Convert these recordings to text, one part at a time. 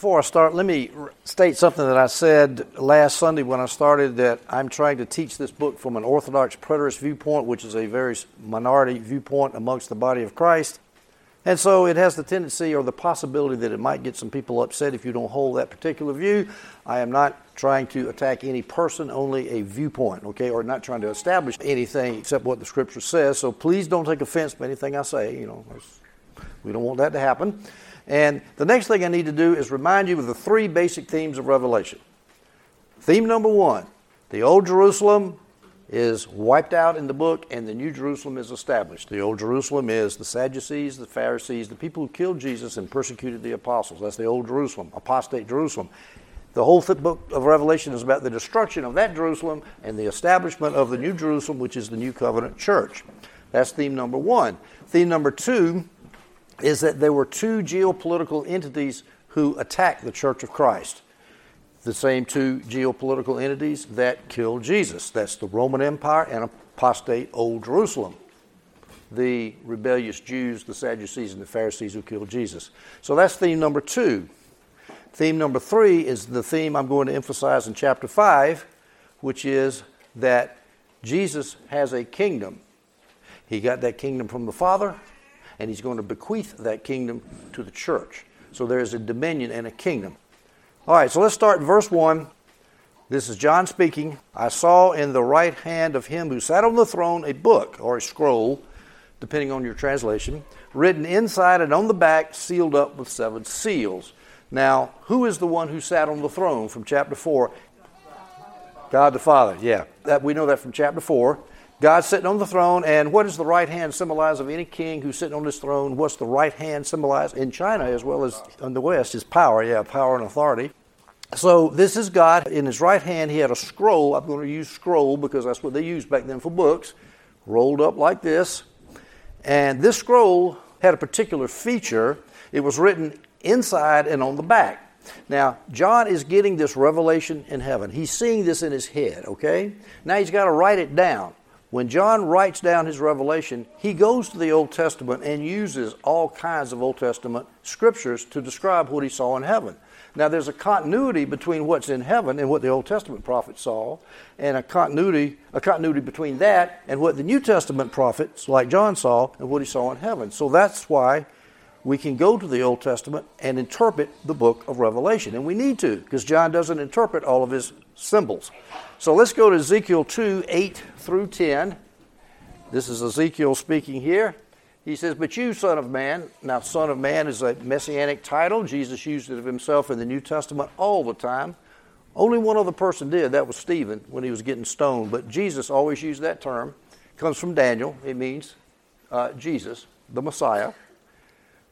Before I start, let me state something that I said last Sunday when I started that I'm trying to teach this book from an Orthodox preterist viewpoint, which is a very minority viewpoint amongst the body of Christ. And so it has the tendency or the possibility that it might get some people upset if you don't hold that particular view. I am not trying to attack any person, only a viewpoint, okay, or not trying to establish anything except what the scripture says. So please don't take offense by anything I say. You know, we don't want that to happen. And the next thing I need to do is remind you of the three basic themes of Revelation. Theme number one the Old Jerusalem is wiped out in the book, and the New Jerusalem is established. The Old Jerusalem is the Sadducees, the Pharisees, the people who killed Jesus and persecuted the apostles. That's the Old Jerusalem, apostate Jerusalem. The whole book of Revelation is about the destruction of that Jerusalem and the establishment of the New Jerusalem, which is the New Covenant Church. That's theme number one. Theme number two is that there were two geopolitical entities who attacked the Church of Christ the same two geopolitical entities that killed Jesus. That's the Roman Empire and apostate Old Jerusalem. The rebellious Jews, the Sadducees, and the Pharisees who killed Jesus. So that's theme number two. Theme number three is the theme I'm going to emphasize in chapter 5, which is that Jesus has a kingdom. He got that kingdom from the Father, and he's going to bequeath that kingdom to the church. So there is a dominion and a kingdom. All right, so let's start in verse 1. This is John speaking. I saw in the right hand of him who sat on the throne a book or a scroll, depending on your translation, written inside and on the back, sealed up with seven seals. Now, who is the one who sat on the throne from chapter 4? God the Father, yeah. That, we know that from chapter 4. God sitting on the throne, and what does the right hand symbolize of any king who's sitting on his throne? What's the right hand symbolize in China as well as in the West? Is power, yeah, power and authority. So this is God. In his right hand, he had a scroll. I'm going to use scroll because that's what they used back then for books, rolled up like this. And this scroll had a particular feature. It was written inside and on the back. Now, John is getting this revelation in heaven. He's seeing this in his head, okay? Now he's got to write it down. When John writes down his revelation, he goes to the Old Testament and uses all kinds of Old Testament scriptures to describe what he saw in heaven. Now, there's a continuity between what's in heaven and what the Old Testament prophets saw, and a continuity, a continuity between that and what the New Testament prophets, like John, saw and what he saw in heaven. So that's why we can go to the Old Testament and interpret the book of Revelation. And we need to, because John doesn't interpret all of his symbols. So let's go to Ezekiel 2 8 through 10. This is Ezekiel speaking here. He says, But you, Son of Man, now, Son of Man is a messianic title. Jesus used it of himself in the New Testament all the time. Only one other person did, that was Stephen when he was getting stoned. But Jesus always used that term. Comes from Daniel, it means uh, Jesus, the Messiah.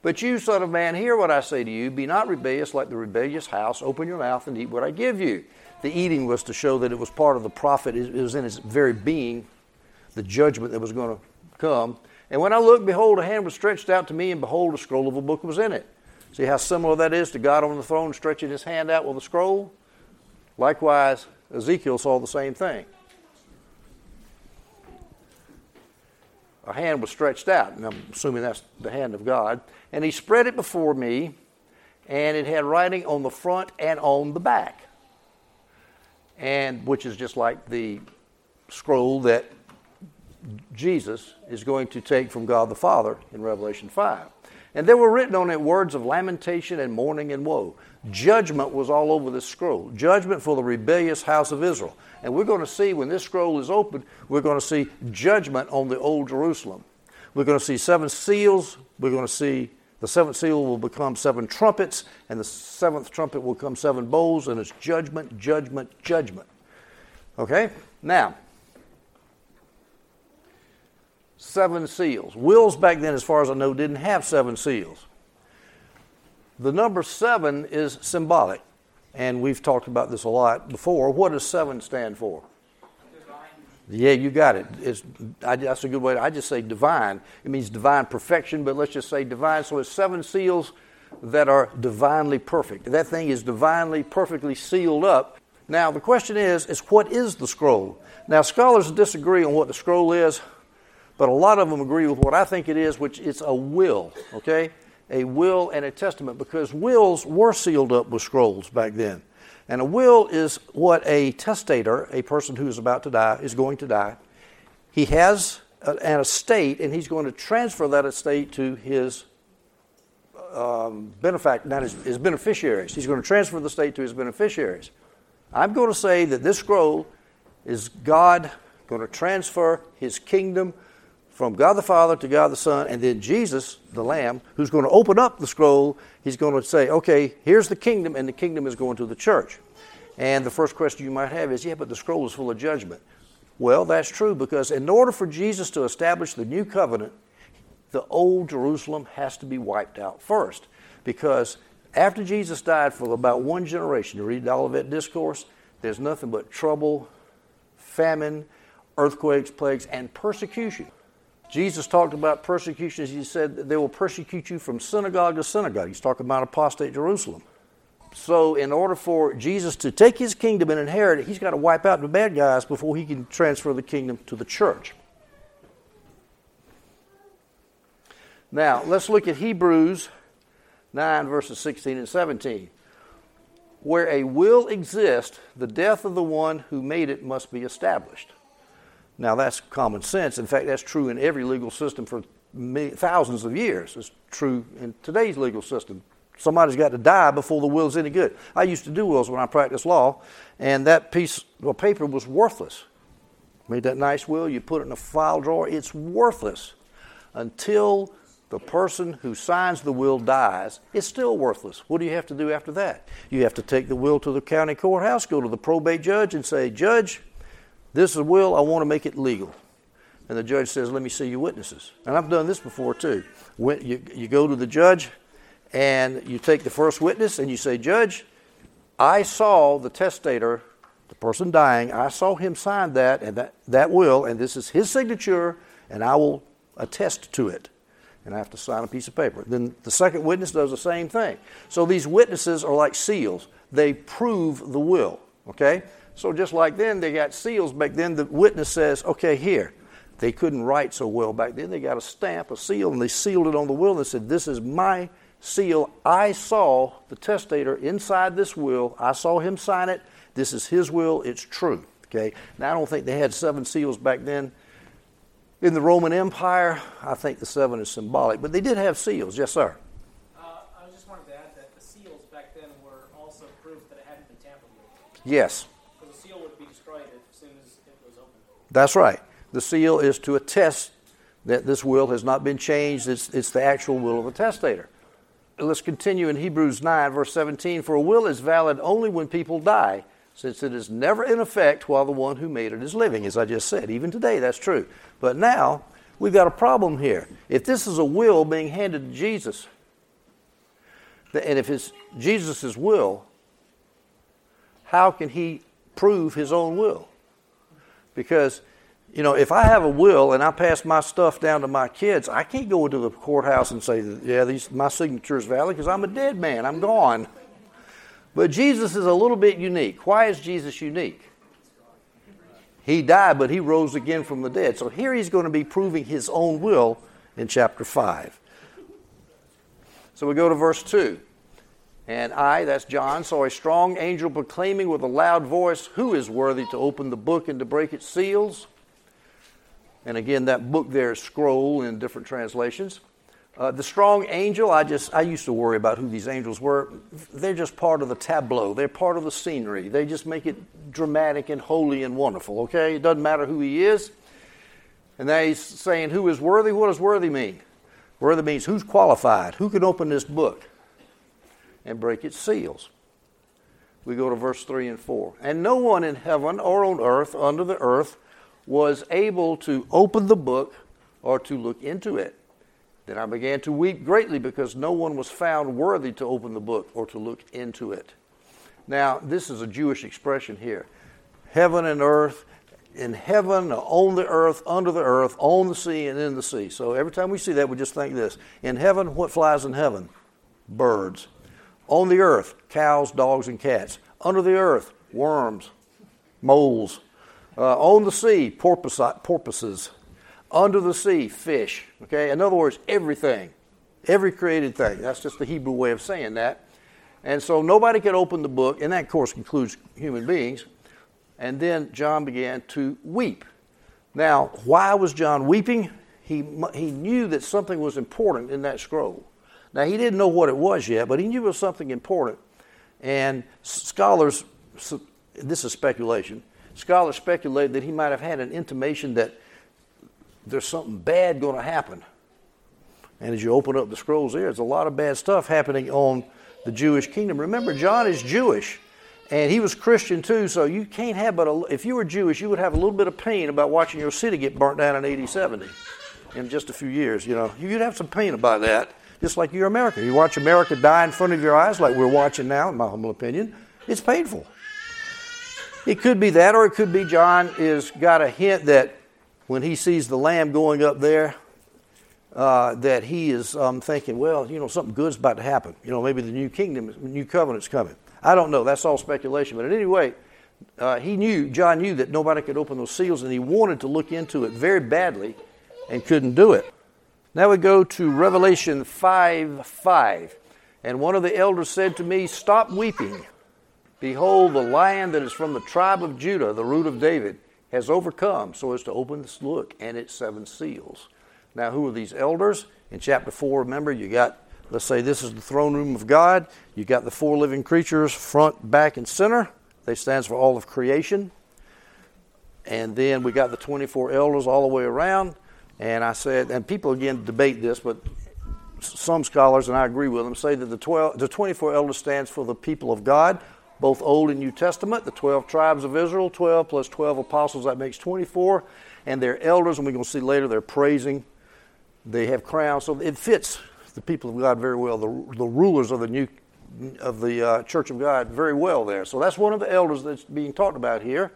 But you, Son of Man, hear what I say to you. Be not rebellious like the rebellious house. Open your mouth and eat what I give you the eating was to show that it was part of the prophet, it was in his very being, the judgment that was going to come. And when I looked, behold, a hand was stretched out to me, and behold, a scroll of a book was in it. See how similar that is to God on the throne stretching his hand out with a scroll? Likewise, Ezekiel saw the same thing. A hand was stretched out, and I'm assuming that's the hand of God. And he spread it before me, and it had writing on the front and on the back and which is just like the scroll that Jesus is going to take from God the Father in Revelation 5. And there were written on it words of lamentation and mourning and woe. Judgment was all over this scroll. Judgment for the rebellious house of Israel. And we're going to see when this scroll is opened, we're going to see judgment on the old Jerusalem. We're going to see seven seals. We're going to see the seventh seal will become seven trumpets, and the seventh trumpet will come seven bowls, and it's judgment, judgment, judgment. Okay? Now, seven seals. Wills back then, as far as I know, didn't have seven seals. The number seven is symbolic, and we've talked about this a lot before. What does seven stand for? Divine. Yeah, you got it. It's, I, that's a good way. To, I just say divine. It means divine perfection, but let's just say divine. So it's seven seals that are divinely perfect. That thing is divinely, perfectly sealed up. Now, the question is, is what is the scroll? Now, scholars disagree on what the scroll is, but a lot of them agree with what I think it is, which is a will, okay? A will and a testament because wills were sealed up with scrolls back then. And a will is what a testator, a person who is about to die, is going to die. He has an estate, and he's going to transfer that estate to his um, benefact, not his, his beneficiaries. He's going to transfer the estate to his beneficiaries. I'm going to say that this scroll is God going to transfer his kingdom from God the Father to God the Son, and then Jesus, the Lamb, who's going to open up the scroll, he's going to say, okay, here's the kingdom, and the kingdom is going to the church. And the first question you might have is, yeah, but the scroll is full of judgment. Well, that's true because in order for Jesus to establish the new covenant, the old Jerusalem has to be wiped out first. Because after Jesus died for about one generation, you read the Olivet Discourse, there's nothing but trouble, famine, earthquakes, plagues, and persecution. Jesus talked about persecution. He said they will persecute you from synagogue to synagogue. He's talking about apostate Jerusalem. So, in order for Jesus to take his kingdom and inherit it, he's got to wipe out the bad guys before he can transfer the kingdom to the church. Now, let's look at Hebrews 9, verses 16 and 17. Where a will exists, the death of the one who made it must be established. Now, that's common sense. In fact, that's true in every legal system for thousands of years. It's true in today's legal system. Somebody's got to die before the will's any good. I used to do wills when I practiced law, and that piece of paper was worthless. Made that nice will, you put it in a file drawer, it's worthless until the person who signs the will dies, it's still worthless. What do you have to do after that? You have to take the will to the county courthouse, go to the probate judge, and say, Judge, this is a will, I want to make it legal. And the judge says, Let me see your witnesses. And I've done this before too. When you, you go to the judge and you take the first witness and you say, Judge, I saw the testator, the person dying, I saw him sign that and that, that will, and this is his signature, and I will attest to it and I have to sign a piece of paper. Then the second witness does the same thing. So these witnesses are like seals. They prove the will. Okay? So just like then, they got seals back then. The witness says, okay, here. They couldn't write so well back then. They got a stamp, a seal, and they sealed it on the will and said, This is my seal. I saw the testator inside this will. I saw him sign it. This is his will. It's true. Okay? Now, I don't think they had seven seals back then. In the Roman Empire, I think the seven is symbolic, but they did have seals. Yes, sir. Uh, I just wanted to add that the seals back then were also proof that it hadn't been tampered with. Yes. Because the seal would be destroyed as soon as it was opened. That's right. The seal is to attest that this will has not been changed. It's, it's the actual will of the testator. Let's continue in Hebrews 9, verse 17. For a will is valid only when people die since it is never in effect while the one who made it is living, as I just said. Even today, that's true. But now, we've got a problem here. If this is a will being handed to Jesus, and if it's Jesus' will, how can he prove his own will? Because, you know, if I have a will and I pass my stuff down to my kids, I can't go into the courthouse and say, yeah, these, my signature is valid because I'm a dead man. I'm gone. But Jesus is a little bit unique. Why is Jesus unique? He died, but he rose again from the dead. So here he's going to be proving his own will in chapter 5. So we go to verse 2. And I, that's John, saw a strong angel proclaiming with a loud voice, Who is worthy to open the book and to break its seals? And again, that book there is scroll in different translations. Uh, the strong angel, I just I used to worry about who these angels were. They're just part of the tableau. They're part of the scenery. They just make it dramatic and holy and wonderful. Okay, it doesn't matter who he is. And now he's saying, "Who is worthy?" What does worthy mean? Worthy means who's qualified. Who can open this book and break its seals? We go to verse three and four. And no one in heaven or on earth, under the earth, was able to open the book or to look into it. Then I began to weep greatly because no one was found worthy to open the book or to look into it. Now, this is a Jewish expression here heaven and earth, in heaven, on the earth, under the earth, on the sea, and in the sea. So every time we see that, we just think this. In heaven, what flies in heaven? Birds. On the earth, cows, dogs, and cats. Under the earth, worms, moles. Uh, on the sea, porpoises under the sea, fish. Okay? In other words, everything. Every created thing. That's just the Hebrew way of saying that. And so nobody could open the book, and that, of course, includes human beings. And then John began to weep. Now, why was John weeping? He, he knew that something was important in that scroll. Now, he didn't know what it was yet, but he knew it was something important. And scholars, this is speculation, scholars speculate that he might have had an intimation that there's something bad going to happen. And as you open up the scrolls there, there's a lot of bad stuff happening on the Jewish kingdom. Remember, John is Jewish, and he was Christian too, so you can't have but a, if you were Jewish, you would have a little bit of pain about watching your city get burnt down in 80, 70 in just a few years. You know, you'd have some pain about that, just like you're American. You watch America die in front of your eyes, like we're watching now, in my humble opinion. It's painful. It could be that, or it could be John is got a hint that when he sees the lamb going up there, uh, that he is um, thinking, well, you know, something good's about to happen. You know, maybe the new kingdom, new covenant's coming. I don't know. That's all speculation. But at any rate, uh, he knew, John knew that nobody could open those seals, and he wanted to look into it very badly and couldn't do it. Now we go to Revelation 5 5. And one of the elders said to me, Stop weeping. Behold, the lion that is from the tribe of Judah, the root of David, has overcome so as to open this book and its seven seals. Now, who are these elders? In chapter 4, remember, you got, let's say this is the throne room of God. You got the four living creatures, front, back, and center. They stands for all of creation. And then we got the 24 elders all the way around. And I said, and people again debate this, but some scholars, and I agree with them, say that the, 12, the 24 elders stands for the people of God, both Old and New Testament, the 12 tribes of Israel, 12 plus 12 apostles, that makes 24. And their elders, and we're going to see later, they're praising. They have crowns. So it fits the people of God very well, the, the rulers of the new of the uh, Church of God very well there. So that's one of the elders that's being talked about here.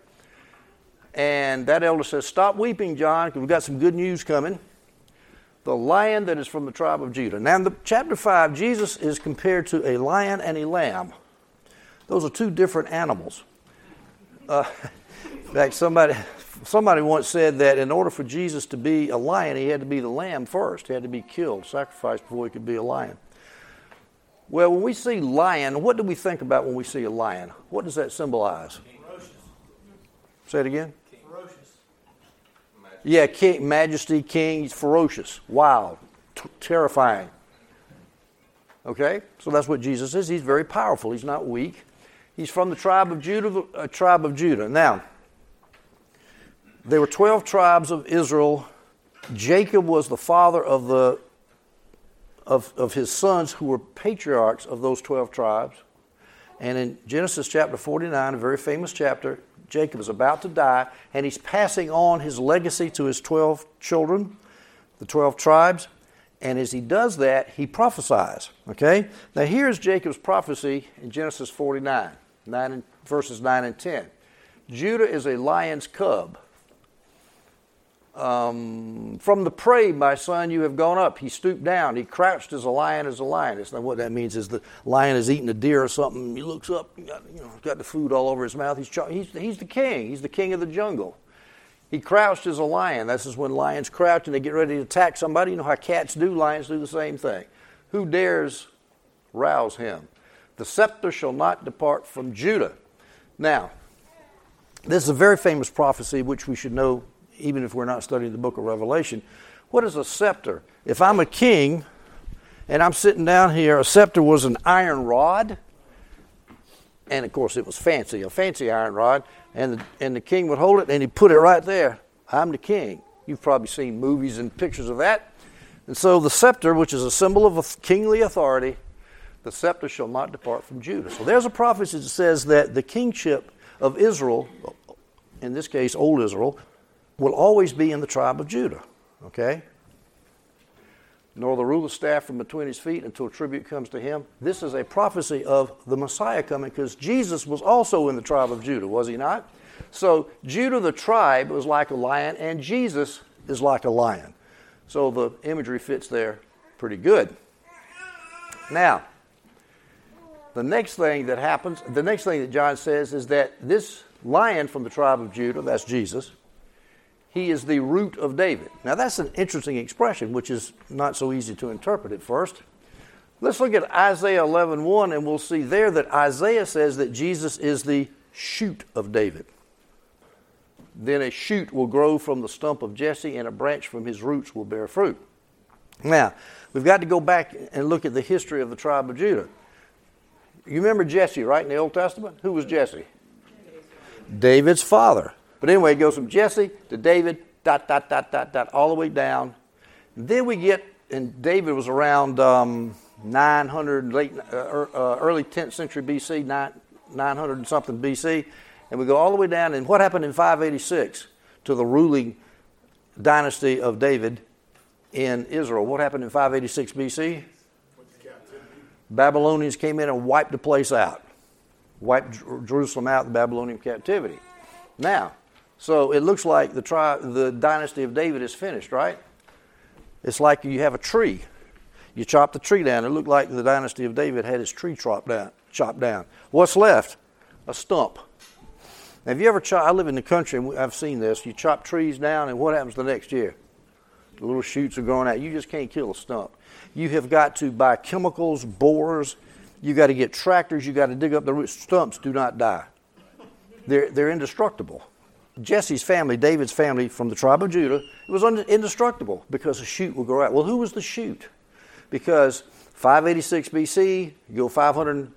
And that elder says, Stop weeping, John, because we've got some good news coming. The lion that is from the tribe of Judah. Now, in the, chapter 5, Jesus is compared to a lion and a lamb. Those are two different animals. Uh, in fact, somebody, somebody once said that in order for Jesus to be a lion, he had to be the lamb first. He had to be killed, sacrificed before he could be a lion. Well, when we see lion, what do we think about when we see a lion? What does that symbolize? Say it again. Yeah, king, majesty, king, he's ferocious, wild, t- terrifying. Okay? So that's what Jesus is. He's very powerful. He's not weak. He's from the tribe of Judah, a uh, tribe of Judah. Now, there were 12 tribes of Israel. Jacob was the father of the of, of his sons who were patriarchs of those 12 tribes. And in Genesis chapter 49, a very famous chapter, Jacob is about to die, and he's passing on his legacy to his 12 children, the 12 tribes. And as he does that, he prophesies. Okay? Now, here's Jacob's prophecy in Genesis 49, 9 and, verses 9 and 10. Judah is a lion's cub. Um, from the prey, my son, you have gone up. He stooped down. He crouched as a lion as a lion. It's not what that means is the lion is eating a deer or something. He looks up, you know, got the food all over his mouth. He's, he's, he's the king. He's the king of the jungle. He crouched as a lion. This is when lions crouch and they get ready to attack somebody. You know how cats do, lions do the same thing. Who dares rouse him? The scepter shall not depart from Judah. Now, this is a very famous prophecy which we should know even if we're not studying the book of Revelation. What is a scepter? If I'm a king and I'm sitting down here, a scepter was an iron rod. And of course, it was fancy, a fancy iron rod. And the, and the king would hold it and he'd put it right there. I'm the king. You've probably seen movies and pictures of that. And so the scepter, which is a symbol of a kingly authority, the scepter shall not depart from Judah. So there's a prophecy that says that the kingship of Israel, in this case, old Israel, will always be in the tribe of Judah. Okay? Nor the ruler staff from between his feet until tribute comes to him. This is a prophecy of the Messiah coming because Jesus was also in the tribe of Judah, was he not? So Judah, the tribe, was like a lion, and Jesus is like a lion. So the imagery fits there pretty good. Now, the next thing that happens, the next thing that John says is that this lion from the tribe of Judah, that's Jesus, He is the root of David. Now, that's an interesting expression, which is not so easy to interpret at first. Let's look at Isaiah 11 1, and we'll see there that Isaiah says that Jesus is the shoot of David. Then a shoot will grow from the stump of Jesse, and a branch from his roots will bear fruit. Now, we've got to go back and look at the history of the tribe of Judah. You remember Jesse, right, in the Old Testament? Who was Jesse? David's father. But anyway, it goes from Jesse to David, dot, dot, dot, dot, dot, all the way down. Then we get, and David was around um, 900, late, uh, er, uh, early 10th century BC, 900 and something BC. And we go all the way down. And what happened in 586 to the ruling dynasty of David in Israel? What happened in 586 BC? Babylonians came in and wiped the place out, wiped Jerusalem out, the Babylonian captivity. Now, so it looks like the, tri- the dynasty of David is finished, right? It's like you have a tree. You chop the tree down. It looked like the dynasty of David had its tree chopped down. Chopped down. What's left? A stump. Now, have you ever chop? I live in the country and I've seen this. You chop trees down, and what happens the next year? The little shoots are growing out. You just can't kill a stump. You have got to buy chemicals, borers. You got to get tractors. You got to dig up the roots. Stumps do not die. They're, they're indestructible. Jesse's family, David's family from the tribe of Judah, it was indestructible because a shoot will grow out. Well, who was the shoot? Because 586 BC, you go 500,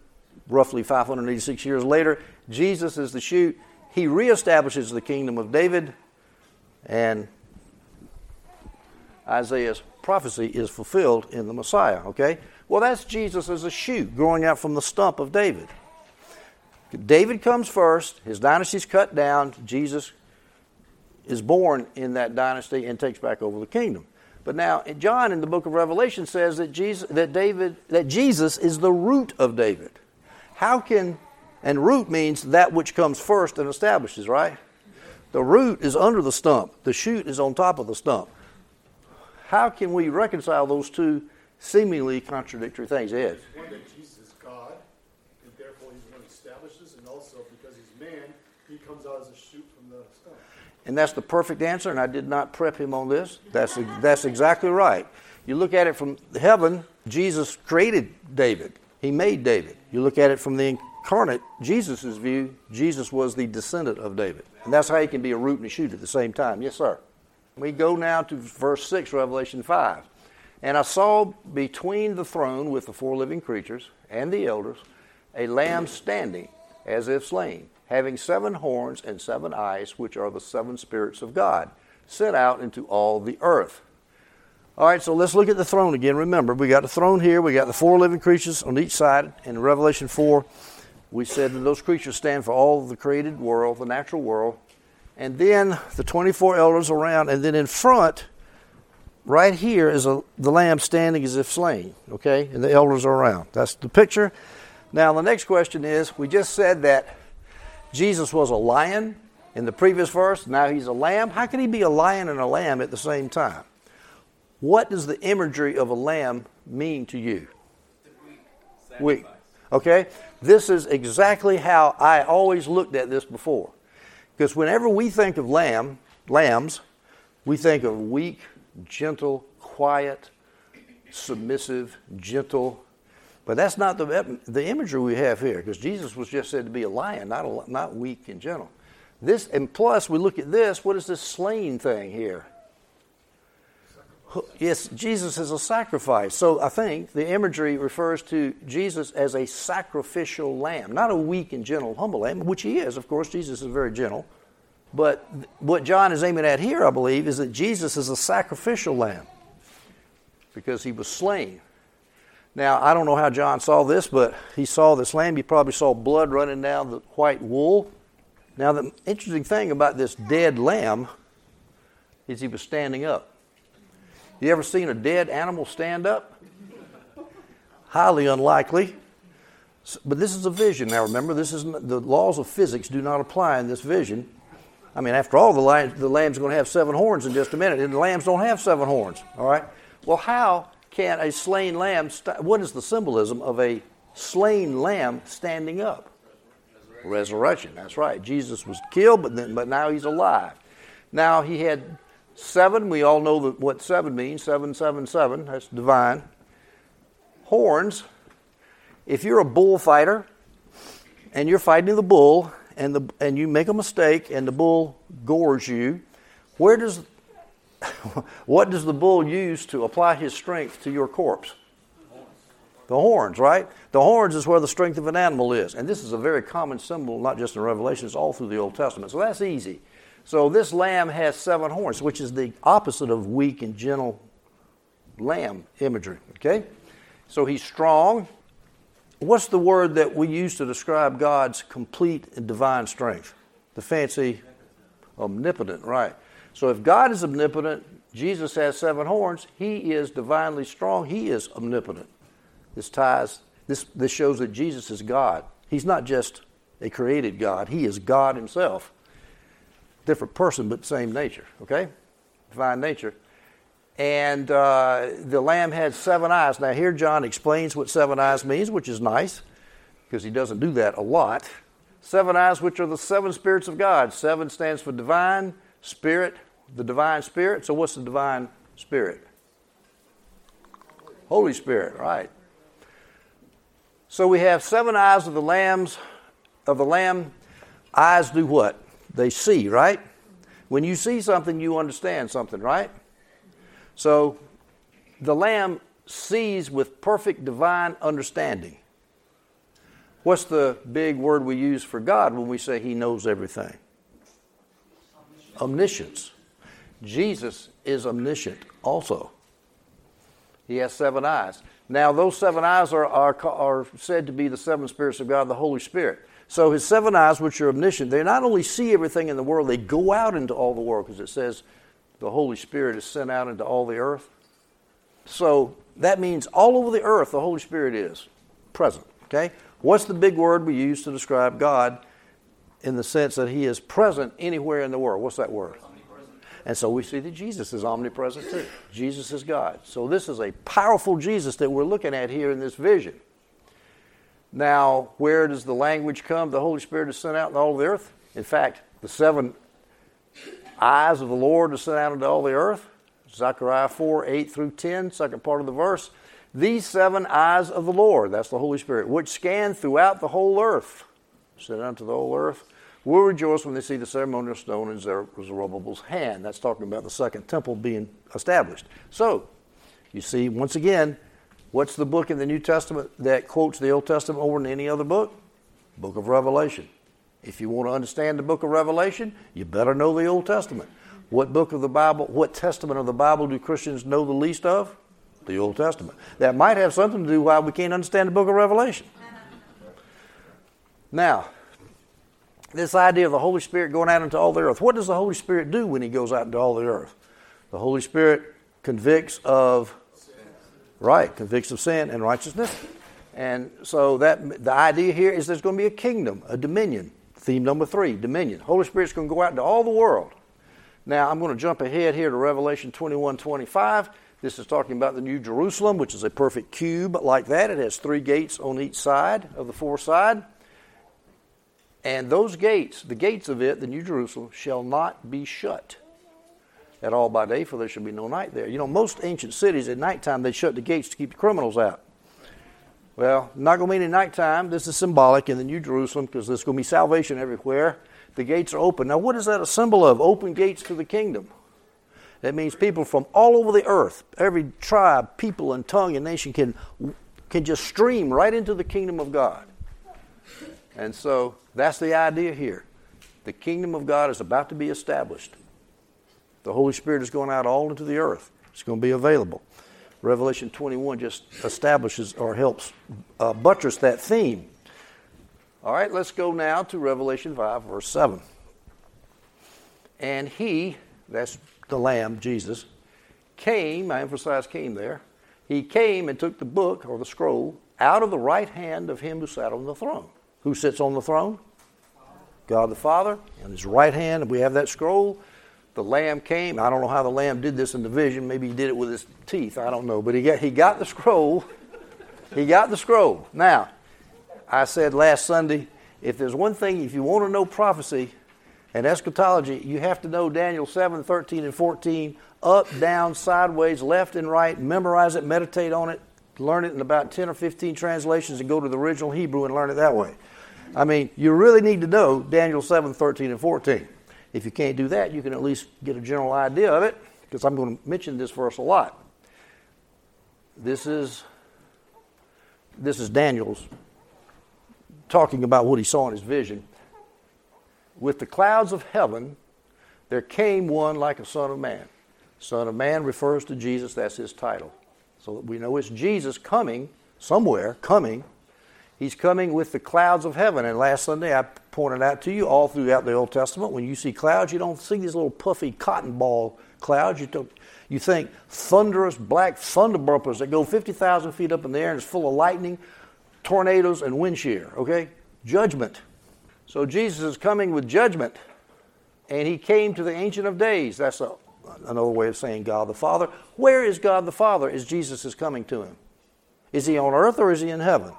roughly 586 years later, Jesus is the shoot. He reestablishes the kingdom of David, and Isaiah's prophecy is fulfilled in the Messiah, okay? Well, that's Jesus as a shoot growing out from the stump of David. David comes first, his dynasty's cut down, Jesus is born in that dynasty and takes back over the kingdom. But now John in the book of Revelation says that Jesus that David that Jesus is the root of David. How can and root means that which comes first and establishes, right? The root is under the stump. The shoot is on top of the stump. How can we reconcile those two seemingly contradictory things, Ed? One that Jesus is God, and therefore he's one who establishes, and also because he's man, he comes out as a shoot from the stump. And that's the perfect answer, and I did not prep him on this. That's, that's exactly right. You look at it from heaven, Jesus created David. He made David. You look at it from the incarnate, Jesus' view, Jesus was the descendant of David. And that's how he can be a root and a shoot at the same time. Yes, sir. We go now to verse 6, Revelation 5. And I saw between the throne with the four living creatures and the elders a lamb standing as if slain, having seven horns and seven eyes, which are the seven spirits of God, sent out into all the earth. All right, so let's look at the throne again. Remember, we got the throne here, we got the four living creatures on each side. In Revelation 4, we said that those creatures stand for all the created world, the natural world. And then the 24 elders around, and then in front, right here, is a, the lamb standing as if slain, okay? And the elders are around. That's the picture. Now, the next question is we just said that Jesus was a lion in the previous verse. Now he's a lamb. How can he be a lion and a lamb at the same time? What does the imagery of a lamb mean to you? Weak. Okay? This is exactly how I always looked at this before. Because whenever we think of lamb, lambs, we think of weak, gentle, quiet, submissive, gentle. But that's not the, the imagery we have here, because Jesus was just said to be a lion, not, a, not weak and gentle. This, and plus, we look at this, what is this slain thing here? Yes, Jesus is a sacrifice. So I think the imagery refers to Jesus as a sacrificial lamb, not a weak and gentle, humble lamb, which he is. Of course, Jesus is very gentle. But what John is aiming at here, I believe, is that Jesus is a sacrificial lamb because he was slain. Now, I don't know how John saw this, but he saw this lamb. He probably saw blood running down the white wool. Now, the interesting thing about this dead lamb is he was standing up. You ever seen a dead animal stand up? Highly unlikely. But this is a vision. Now remember, this is the laws of physics do not apply in this vision. I mean, after all, the, lamb, the lamb's going to have seven horns in just a minute, and the lambs don't have seven horns. All right. Well, how can a slain lamb? St- what is the symbolism of a slain lamb standing up? Resurrection. Resurrection. That's right. Jesus was killed, but then, but now he's alive. Now, he had seven. We all know what seven means seven, seven, seven. That's divine. Horns. If you're a bullfighter and you're fighting the bull and, the, and you make a mistake and the bull gores you, where does what does the bull use to apply his strength to your corpse? The horns, right? The horns is where the strength of an animal is. And this is a very common symbol, not just in Revelation, it's all through the Old Testament. So that's easy. So this lamb has seven horns, which is the opposite of weak and gentle lamb imagery. Okay? So he's strong. What's the word that we use to describe God's complete and divine strength? The fancy omnipotent, right. So if God is omnipotent, Jesus has seven horns, he is divinely strong, he is omnipotent. This ties, this, this shows that Jesus is God. He's not just a created God, He is God Himself. Different person, but same nature, okay? Divine nature. And uh, the lamb had seven eyes. Now, here John explains what seven eyes means, which is nice, because he doesn't do that a lot. Seven eyes, which are the seven spirits of God. Seven stands for divine, spirit, the divine spirit. So, what's the divine spirit? Holy Spirit, right. So we have seven eyes of the lambs of the lamb. Eyes do what? They see, right? When you see something, you understand something, right? So the lamb sees with perfect divine understanding. What's the big word we use for God when we say he knows everything? Omniscience. Jesus is omniscient also. He has seven eyes. Now, those seven eyes are, are, are said to be the seven spirits of God, the Holy Spirit. So, his seven eyes, which are omniscient, they not only see everything in the world, they go out into all the world because it says the Holy Spirit is sent out into all the earth. So, that means all over the earth, the Holy Spirit is present. Okay? What's the big word we use to describe God in the sense that he is present anywhere in the world? What's that word? And so we see that Jesus is omnipresent too. Jesus is God. So this is a powerful Jesus that we're looking at here in this vision. Now, where does the language come? The Holy Spirit is sent out in all the earth. In fact, the seven eyes of the Lord are sent out into all the earth. Zechariah 4 8 through 10, second part of the verse. These seven eyes of the Lord, that's the Holy Spirit, which scan throughout the whole earth, sent unto the whole earth will rejoice when they see the ceremonial stone in Zerubbabel's hand. That's talking about the second temple being established. So, you see, once again, what's the book in the New Testament that quotes the Old Testament over than any other book? Book of Revelation. If you want to understand the book of Revelation, you better know the Old Testament. What book of the Bible, what testament of the Bible do Christians know the least of? The Old Testament. That might have something to do why we can't understand the book of Revelation. Now, this idea of the Holy Spirit going out into all the earth. What does the Holy Spirit do when He goes out into all the earth? The Holy Spirit convicts of right, convicts of sin and righteousness. And so that the idea here is there's going to be a kingdom, a dominion. Theme number three, dominion. Holy Spirit's going to go out into all the world. Now I'm going to jump ahead here to Revelation 21, 25. This is talking about the New Jerusalem, which is a perfect cube like that. It has three gates on each side of the four side. And those gates, the gates of it, the New Jerusalem, shall not be shut at all by day, for there shall be no night there. You know, most ancient cities at nighttime they shut the gates to keep the criminals out. Well, not going to mean at nighttime. This is symbolic in the New Jerusalem because there's going to be salvation everywhere. The gates are open. Now, what is that a symbol of? Open gates to the kingdom. That means people from all over the earth, every tribe, people, and tongue and nation can, can just stream right into the kingdom of God. And so that's the idea here. The kingdom of God is about to be established. The Holy Spirit is going out all into the earth. It's going to be available. Revelation 21 just establishes or helps uh, buttress that theme. All right, let's go now to Revelation 5, verse 7. And he, that's the Lamb, Jesus, came, I emphasize came there, he came and took the book or the scroll out of the right hand of him who sat on the throne. Who sits on the throne? God the Father. On his right hand, we have that scroll. The Lamb came. I don't know how the Lamb did this in the vision. Maybe he did it with his teeth. I don't know. But he got, he got the scroll. He got the scroll. Now, I said last Sunday if there's one thing, if you want to know prophecy, And eschatology, you have to know Daniel 7, 13, and 14, up, down, sideways, left, and right. Memorize it, meditate on it, learn it in about 10 or 15 translations, and go to the original Hebrew and learn it that way. I mean, you really need to know Daniel 7, 13, and 14. If you can't do that, you can at least get a general idea of it, because I'm going to mention this verse a lot. This is this is Daniel's talking about what he saw in his vision. With the clouds of heaven, there came one like a son of man. Son of man refers to Jesus, that's his title. So we know it's Jesus coming somewhere, coming. He's coming with the clouds of heaven. And last Sunday I pointed out to you all throughout the Old Testament, when you see clouds, you don't see these little puffy cotton ball clouds. You, don't, you think thunderous black thunder that go 50,000 feet up in the air and it's full of lightning, tornadoes, and wind shear, okay? Judgment. So Jesus is coming with judgment. And he came to the Ancient of Days. That's a, another way of saying God the Father. Where is God the Father as Jesus is coming to him? Is he on earth or is he in heaven?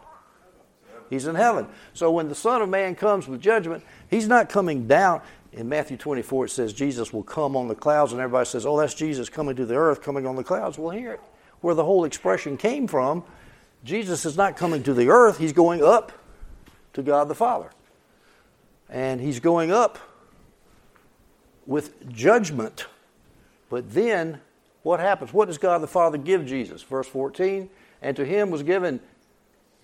He's in heaven. So when the Son of Man comes with judgment, he's not coming down. In Matthew 24, it says Jesus will come on the clouds, and everybody says, Oh, that's Jesus coming to the earth, coming on the clouds. Well, here, where the whole expression came from, Jesus is not coming to the earth, he's going up to God the Father. And he's going up with judgment. But then, what happens? What does God the Father give Jesus? Verse 14, and to him was given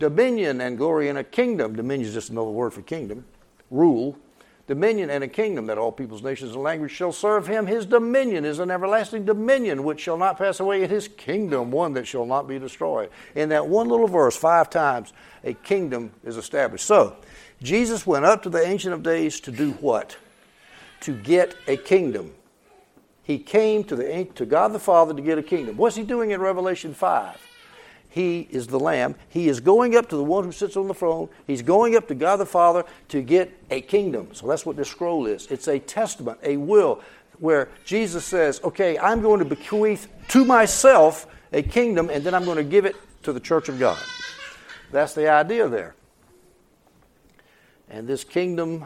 dominion and glory and a kingdom. Dominion is just another word for kingdom. Rule. Dominion and a kingdom that all peoples, nations, and languages shall serve him. His dominion is an everlasting dominion which shall not pass away, and his kingdom one that shall not be destroyed. In that one little verse, five times, a kingdom is established. So, Jesus went up to the Ancient of Days to do what? To get a kingdom. He came to, the, to God the Father to get a kingdom. What's he doing in Revelation 5? He is the Lamb. He is going up to the one who sits on the throne. He's going up to God the Father to get a kingdom. So that's what this scroll is. It's a testament, a will, where Jesus says, Okay, I'm going to bequeath to myself a kingdom, and then I'm going to give it to the church of God. That's the idea there. And this kingdom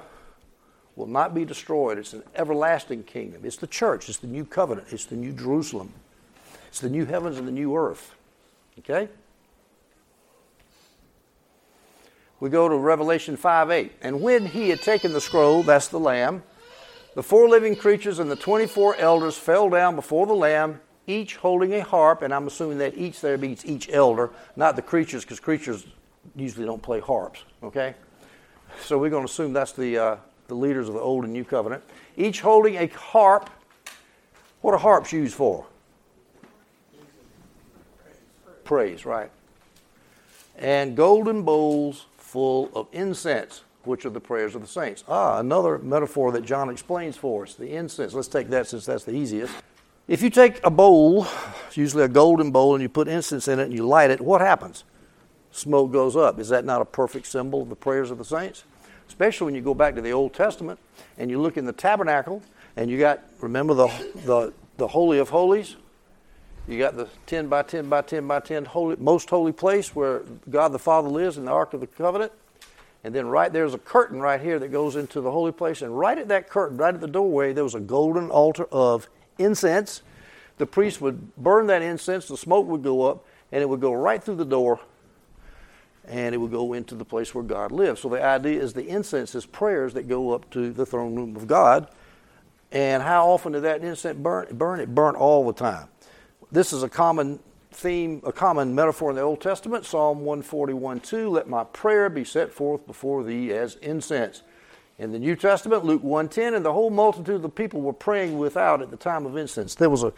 will not be destroyed. It's an everlasting kingdom. It's the church, it's the new covenant, it's the new Jerusalem, it's the new heavens and the new earth. Okay? We go to Revelation 5 8. And when he had taken the scroll, that's the Lamb, the four living creatures and the 24 elders fell down before the Lamb, each holding a harp, and I'm assuming that each there means each elder, not the creatures, because creatures usually don't play harps, okay? So we're going to assume that's the, uh, the leaders of the Old and New Covenant. Each holding a harp. What are harps used for? Praise, right. And golden bowls full of incense, which are the prayers of the saints. Ah, another metaphor that John explains for us the incense. Let's take that since that's the easiest. If you take a bowl, it's usually a golden bowl, and you put incense in it and you light it, what happens? smoke goes up. Is that not a perfect symbol of the prayers of the saints? Especially when you go back to the Old Testament and you look in the tabernacle and you got, remember the, the, the Holy of Holies? You got the 10 by 10 by 10 by 10 holy, most holy place where God the Father lives in the Ark of the Covenant. And then right there's a curtain right here that goes into the holy place. And right at that curtain, right at the doorway, there was a golden altar of incense. The priest would burn that incense, the smoke would go up, and it would go right through the door and it would go into the place where God lives. So the idea is the incense is prayers that go up to the throne room of God. And how often did that incense burn? It burn all the time. This is a common theme, a common metaphor in the Old Testament. Psalm 141 2, let my prayer be set forth before thee as incense. In the New Testament, Luke 110, and the whole multitude of the people were praying without at the time of incense. There was a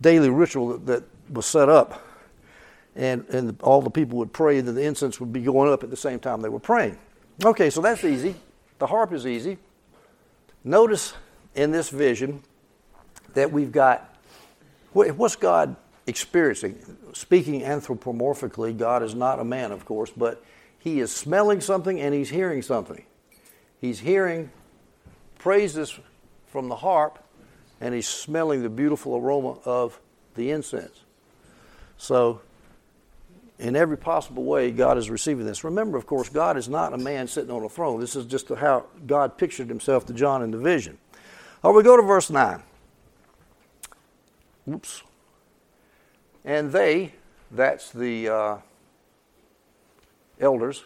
daily ritual that, that was set up and, and all the people would pray, and the incense would be going up at the same time they were praying. Okay, so that's easy. The harp is easy. Notice in this vision that we've got what's God experiencing? Speaking anthropomorphically, God is not a man, of course, but he is smelling something and he's hearing something. He's hearing praises from the harp and he's smelling the beautiful aroma of the incense. So in every possible way, God is receiving this. Remember, of course, God is not a man sitting on a throne. This is just how God pictured himself to John in the vision. Right, we go to verse 9. Oops. And they, that's the uh, elders,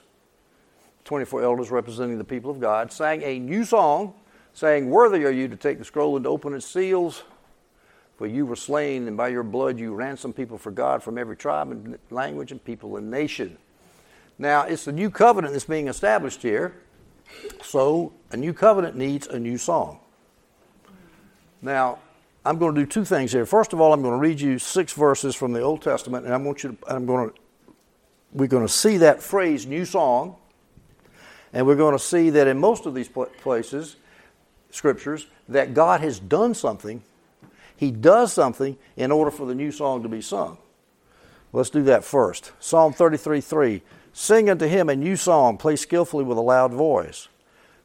24 elders representing the people of God, sang a new song, saying, Worthy are you to take the scroll and to open its seals. For you were slain, and by your blood you ransomed people for God from every tribe and language and people and nation. Now, it's the new covenant that's being established here. So, a new covenant needs a new song. Now, I'm going to do two things here. First of all, I'm going to read you six verses from the Old Testament, and I want you to, I'm going to, we're going to see that phrase, new song, and we're going to see that in most of these places, scriptures, that God has done something he does something in order for the new song to be sung. Let's do that first. Psalm 33 3. Sing unto him a new song, play skillfully with a loud voice.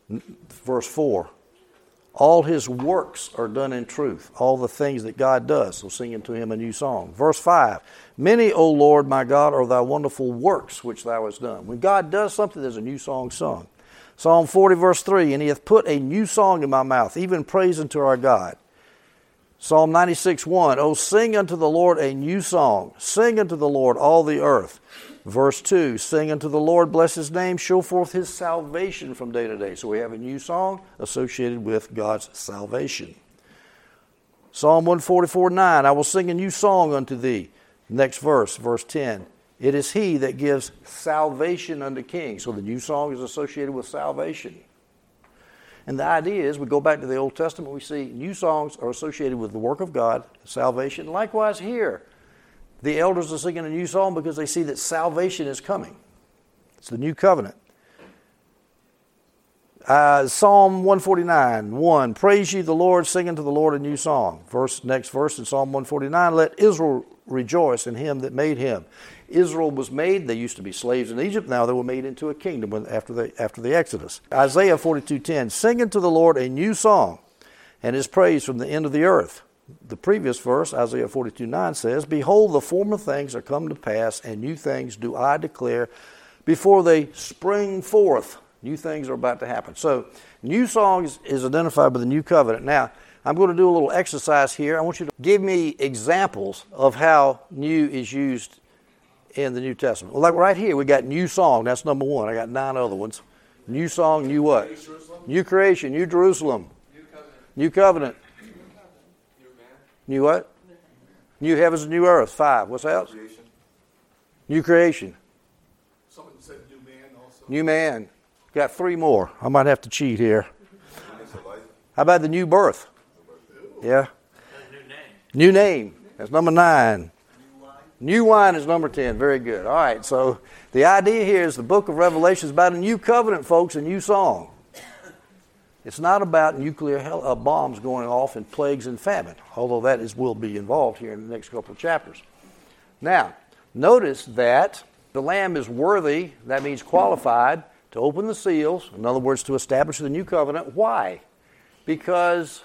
Verse 4. All his works are done in truth, all the things that God does. So sing unto him a new song. Verse 5 Many, O Lord my God, are thy wonderful works which thou hast done. When God does something, there's a new song sung. Psalm 40, verse 3 And he hath put a new song in my mouth, even praise unto our God. Psalm 96 1 Oh, sing unto the Lord a new song. Sing unto the Lord all the earth. Verse 2 Sing unto the Lord, bless his name, show forth his salvation from day to day. So we have a new song associated with God's salvation. Psalm 144 9 I will sing a new song unto thee. Next verse, verse 10 It is he that gives salvation unto kings. So the new song is associated with salvation. And the idea is we go back to the Old Testament, we see new songs are associated with the work of God, salvation. Likewise, here, the elders are singing a new song because they see that salvation is coming. It's the new covenant. Uh, Psalm 149, 1. Praise ye the Lord, sing unto the Lord a new song. Verse, next verse in Psalm 149, let Israel rejoice in him that made him. Israel was made. They used to be slaves in Egypt. Now they were made into a kingdom after the, after the Exodus. Isaiah 42.10, singing to the Lord a new song, and his praise from the end of the earth. The previous verse, Isaiah 42 9, says, Behold, the former things are come to pass, and new things do I declare before they spring forth. New things are about to happen. So, new songs is identified with the new covenant. Now, I'm going to do a little exercise here. I want you to give me examples of how new is used in the New Testament. Well, like right here, we got new song. That's number one. I got nine other ones. New song, new what? New creation, new Jerusalem. New covenant. New what? New heavens and new earth. Five. What's else? New creation. Someone said new man also. New man. Got three more. I might have to cheat here. How about the new birth? Yeah. New name. New name. That's number nine. New wine is number 10. Very good. All right, so the idea here is the book of Revelation is about a new covenant, folks, a new song. It's not about nuclear hell, uh, bombs going off and plagues and famine, although that is, will be involved here in the next couple of chapters. Now, notice that the Lamb is worthy, that means qualified, to open the seals, in other words, to establish the new covenant. Why? Because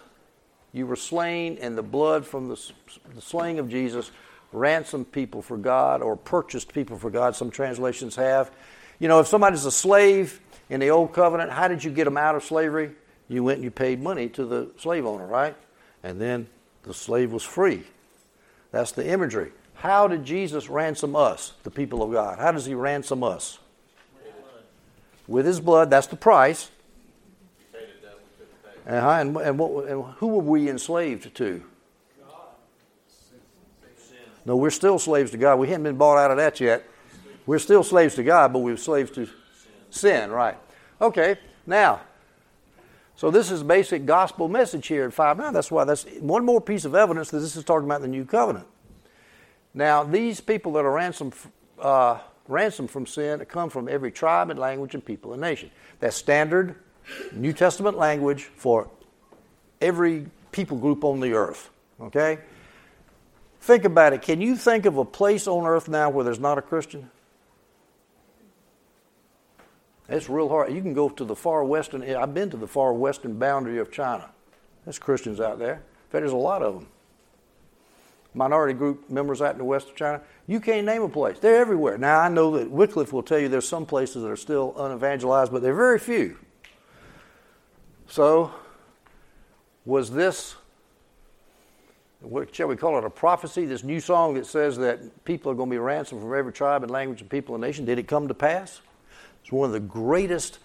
you were slain, and the blood from the, the slaying of Jesus ransomed people for God or purchased people for God, some translations have. You know, if somebody's a slave in the old covenant, how did you get them out of slavery? You went and you paid money to the slave owner, right? And then the slave was free. That's the imagery. How did Jesus ransom us, the people of God? How does he ransom us? With his blood, that's the price. Uh-huh. And, and, what, and who were we enslaved to? No, we're still slaves to God. We haven't been bought out of that yet. We're still slaves to God, but we're slaves to sin, right? Okay, now, so this is basic gospel message here at 5 9. That's why that's one more piece of evidence that this is talking about the new covenant. Now, these people that are ransomed, uh, ransomed from sin come from every tribe and language and people and nation. That's standard New Testament language for every people group on the earth. Okay? Think about it. Can you think of a place on earth now where there's not a Christian? It's real hard. You can go to the far western, I've been to the far western boundary of China. There's Christians out there. In fact, there's a lot of them. minority group members out in the west of China, you can't name a place. They're everywhere. Now, I know that Wycliffe will tell you there's some places that are still unevangelized, but they're very few. So, was this, what shall we call it, a prophecy, this new song that says that people are going to be ransomed from every tribe and language and people and nation? Did it come to pass? It's one of the greatest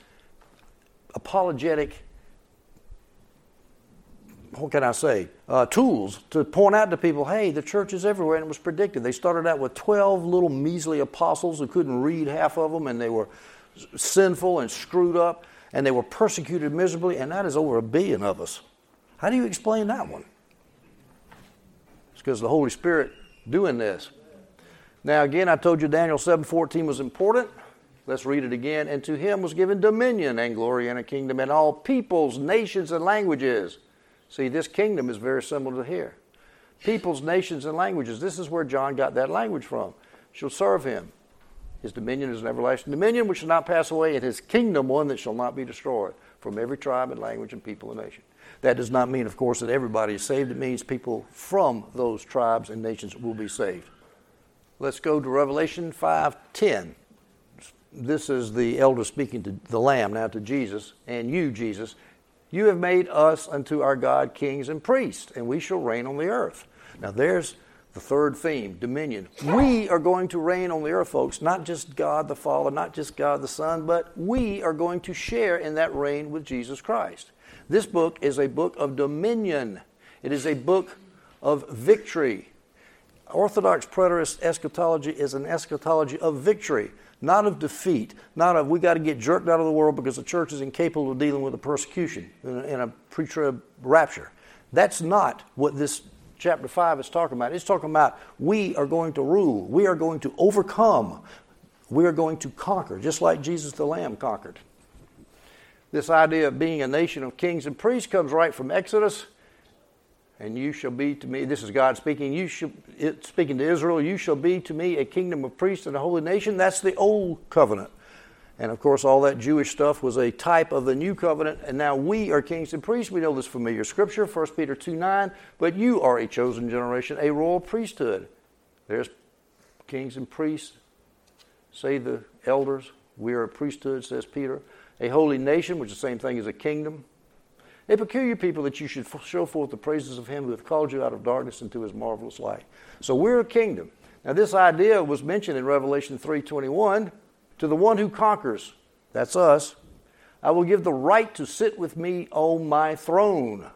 apologetic what can I say, uh, tools to point out to people, hey, the church is everywhere, and it was predicted. They started out with 12 little measly apostles who couldn't read half of them, and they were sinful and screwed up, and they were persecuted miserably, and that is over a billion of us. How do you explain that one? It's because the Holy Spirit doing this. Now, again, I told you Daniel 7:14 was important. Let's read it again. And to him was given dominion and glory and a kingdom, and all peoples, nations, and languages. See, this kingdom is very similar to here. Peoples, nations, and languages. This is where John got that language from. Shall serve him. His dominion is an everlasting dominion which shall not pass away, and his kingdom one that shall not be destroyed from every tribe and language and people and nation. That does not mean, of course, that everybody is saved. It means people from those tribes and nations will be saved. Let's go to Revelation 5:10. This is the elder speaking to the Lamb, now to Jesus, and you, Jesus. You have made us unto our God kings and priests, and we shall reign on the earth. Now, there's the third theme dominion. We are going to reign on the earth, folks, not just God the Father, not just God the Son, but we are going to share in that reign with Jesus Christ. This book is a book of dominion, it is a book of victory. Orthodox preterist eschatology is an eschatology of victory not of defeat, not of we got to get jerked out of the world because the church is incapable of dealing with the persecution in a, in a pre trib rapture. That's not what this chapter 5 is talking about. It's talking about we are going to rule, we are going to overcome, we are going to conquer, just like Jesus the Lamb conquered. This idea of being a nation of kings and priests comes right from Exodus and you shall be to me this is god speaking you shall speaking to israel you shall be to me a kingdom of priests and a holy nation. That's the old covenant. And of course all that jewish stuff was a type of the new covenant and now we are kings and priests. We know this familiar scripture 1 peter 2 9 but you are a chosen generation a royal priesthood. There's kings and priests say the elders we are a priesthood says peter. A holy nation which is the same thing as a kingdom a peculiar people that you should show forth the praises of him who hath called you out of darkness into his marvelous light. So we're a kingdom. Now this idea was mentioned in Revelation 3:21 to the one who conquers. That's us. I will give the right to sit with me on my throne.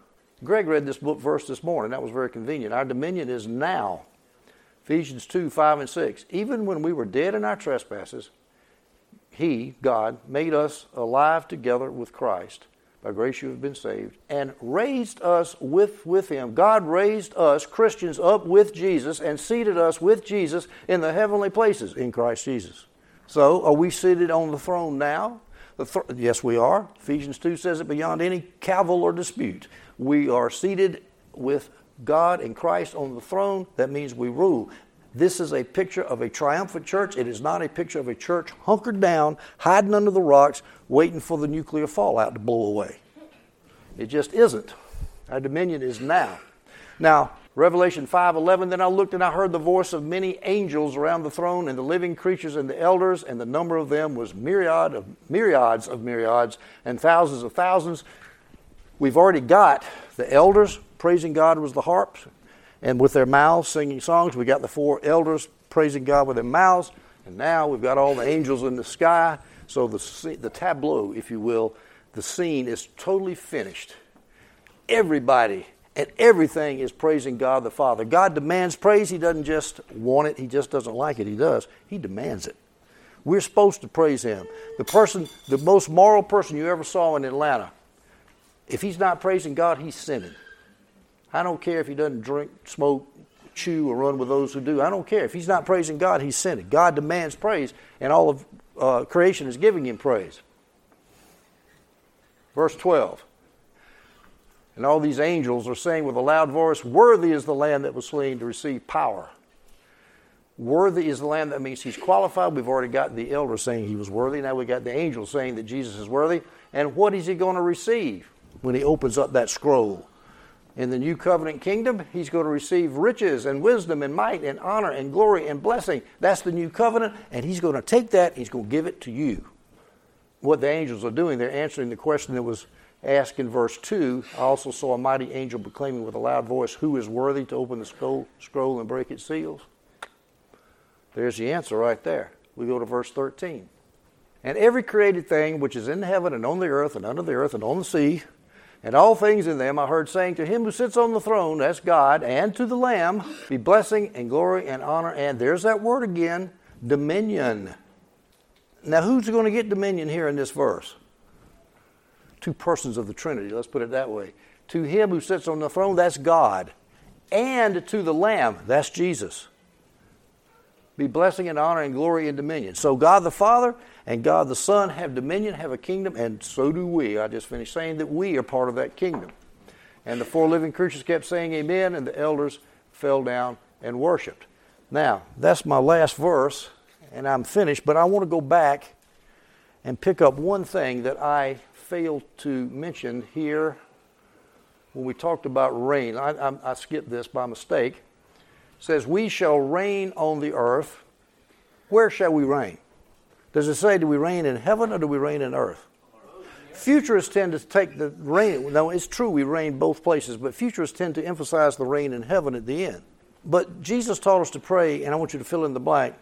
Greg read this book verse this morning. That was very convenient. Our dominion is now. Ephesians 2 5 and 6. Even when we were dead in our trespasses, He, God, made us alive together with Christ. By grace you have been saved, and raised us with, with him. God raised us, Christians, up with Jesus and seated us with Jesus in the heavenly places in Christ Jesus. So, are we seated on the throne now? The th- yes, we are. Ephesians 2 says it beyond any cavil or dispute. We are seated with God and Christ on the throne. That means we rule. This is a picture of a triumphant church. It is not a picture of a church hunkered down, hiding under the rocks, waiting for the nuclear fallout to blow away. It just isn't. Our dominion is now. Now, Revelation 5:11 then I looked and I heard the voice of many angels around the throne and the living creatures and the elders and the number of them was myriad of myriads of myriads and thousands of thousands. We've already got the elders praising God with the harps and with their mouths singing songs. We got the four elders praising God with their mouths, and now we've got all the angels in the sky. So the the tableau, if you will, the scene is totally finished. Everybody and everything is praising God the Father. God demands praise. He doesn't just want it, He just doesn't like it. He does. He demands it. We're supposed to praise Him. The person, the most moral person you ever saw in Atlanta, if he's not praising God, he's sinning. I don't care if he doesn't drink, smoke, chew, or run with those who do. I don't care. If he's not praising God, he's sinning. God demands praise, and all of uh, creation is giving him praise. Verse 12. And all these angels are saying with a loud voice, Worthy is the Lamb that was slain to receive power. Worthy is the Lamb, that means he's qualified. We've already got the elders saying he was worthy. Now we got the angels saying that Jesus is worthy. And what is he going to receive when he opens up that scroll? In the new covenant kingdom, he's going to receive riches and wisdom and might and honor and glory and blessing. That's the new covenant, and he's going to take that, he's going to give it to you. What the angels are doing, they're answering the question that was asked in verse 2. I also saw a mighty angel proclaiming with a loud voice, Who is worthy to open the scroll, scroll and break its seals? There's the answer right there. We go to verse 13. And every created thing which is in heaven and on the earth and under the earth and on the sea, and all things in them I heard saying to him who sits on the throne, that's God, and to the Lamb, be blessing and glory and honor, and there's that word again, dominion. Now, who's going to get dominion here in this verse? Two persons of the Trinity, let's put it that way. To him who sits on the throne, that's God. And to the Lamb, that's Jesus. Be blessing and honor and glory and dominion. So, God the Father and God the Son have dominion, have a kingdom, and so do we. I just finished saying that we are part of that kingdom. And the four living creatures kept saying amen, and the elders fell down and worshiped. Now, that's my last verse, and I'm finished, but I want to go back and pick up one thing that I failed to mention here when we talked about reign. I, I, I skipped this by mistake. It says, We shall reign on the earth. Where shall we reign? Does it say, do we reign in heaven or do we reign in earth? Futurists tend to take the reign. No, it's true we reign both places, but futurists tend to emphasize the reign in heaven at the end. But Jesus taught us to pray, and I want you to fill in the blank.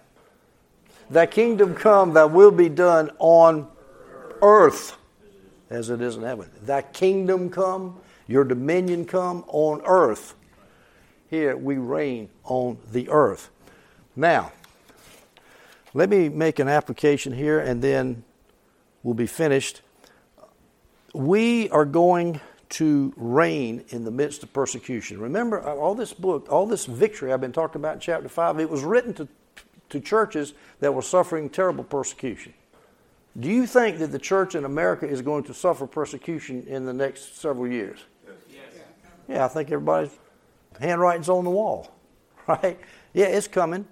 That kingdom come, that will be done on earth as it is in heaven. That kingdom come, your dominion come on earth. Here we reign on the earth. Now, let me make an application here and then we'll be finished. We are going to reign in the midst of persecution. Remember, uh, all this book, all this victory I've been talking about in chapter 5, it was written to, to churches that were suffering terrible persecution. Do you think that the church in America is going to suffer persecution in the next several years? Yes. Yeah, I think everybody's handwriting's on the wall, right? Yeah, it's coming.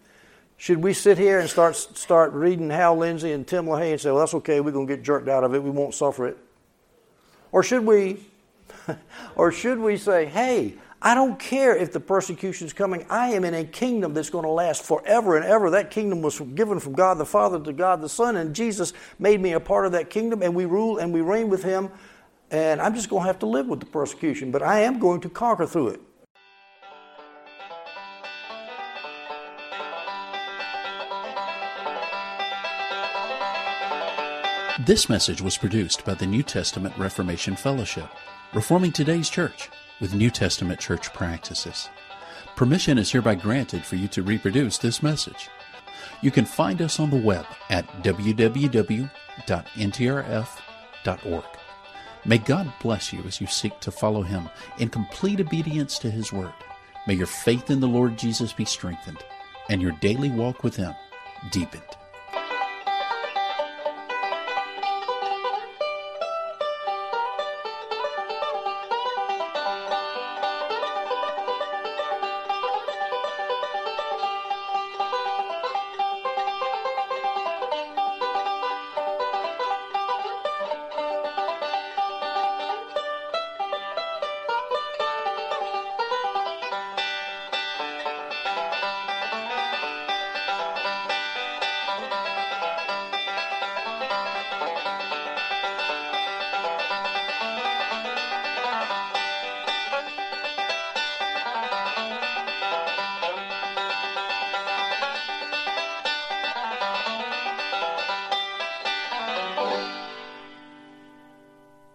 Should we sit here and start start reading Hal Lindsey and Tim LaHaye and say, well, that's okay, we're going to get jerked out of it, we won't suffer it? Or should we, or should we say, hey, I don't care if the persecution is coming. I am in a kingdom that's going to last forever and ever. That kingdom was given from God the Father to God the Son, and Jesus made me a part of that kingdom, and we rule and we reign with Him. And I'm just going to have to live with the persecution, but I am going to conquer through it. This message was produced by the New Testament Reformation Fellowship, reforming today's church with New Testament church practices. Permission is hereby granted for you to reproduce this message. You can find us on the web at www.ntrf.org. May God bless you as you seek to follow Him in complete obedience to His Word. May your faith in the Lord Jesus be strengthened and your daily walk with Him deepened.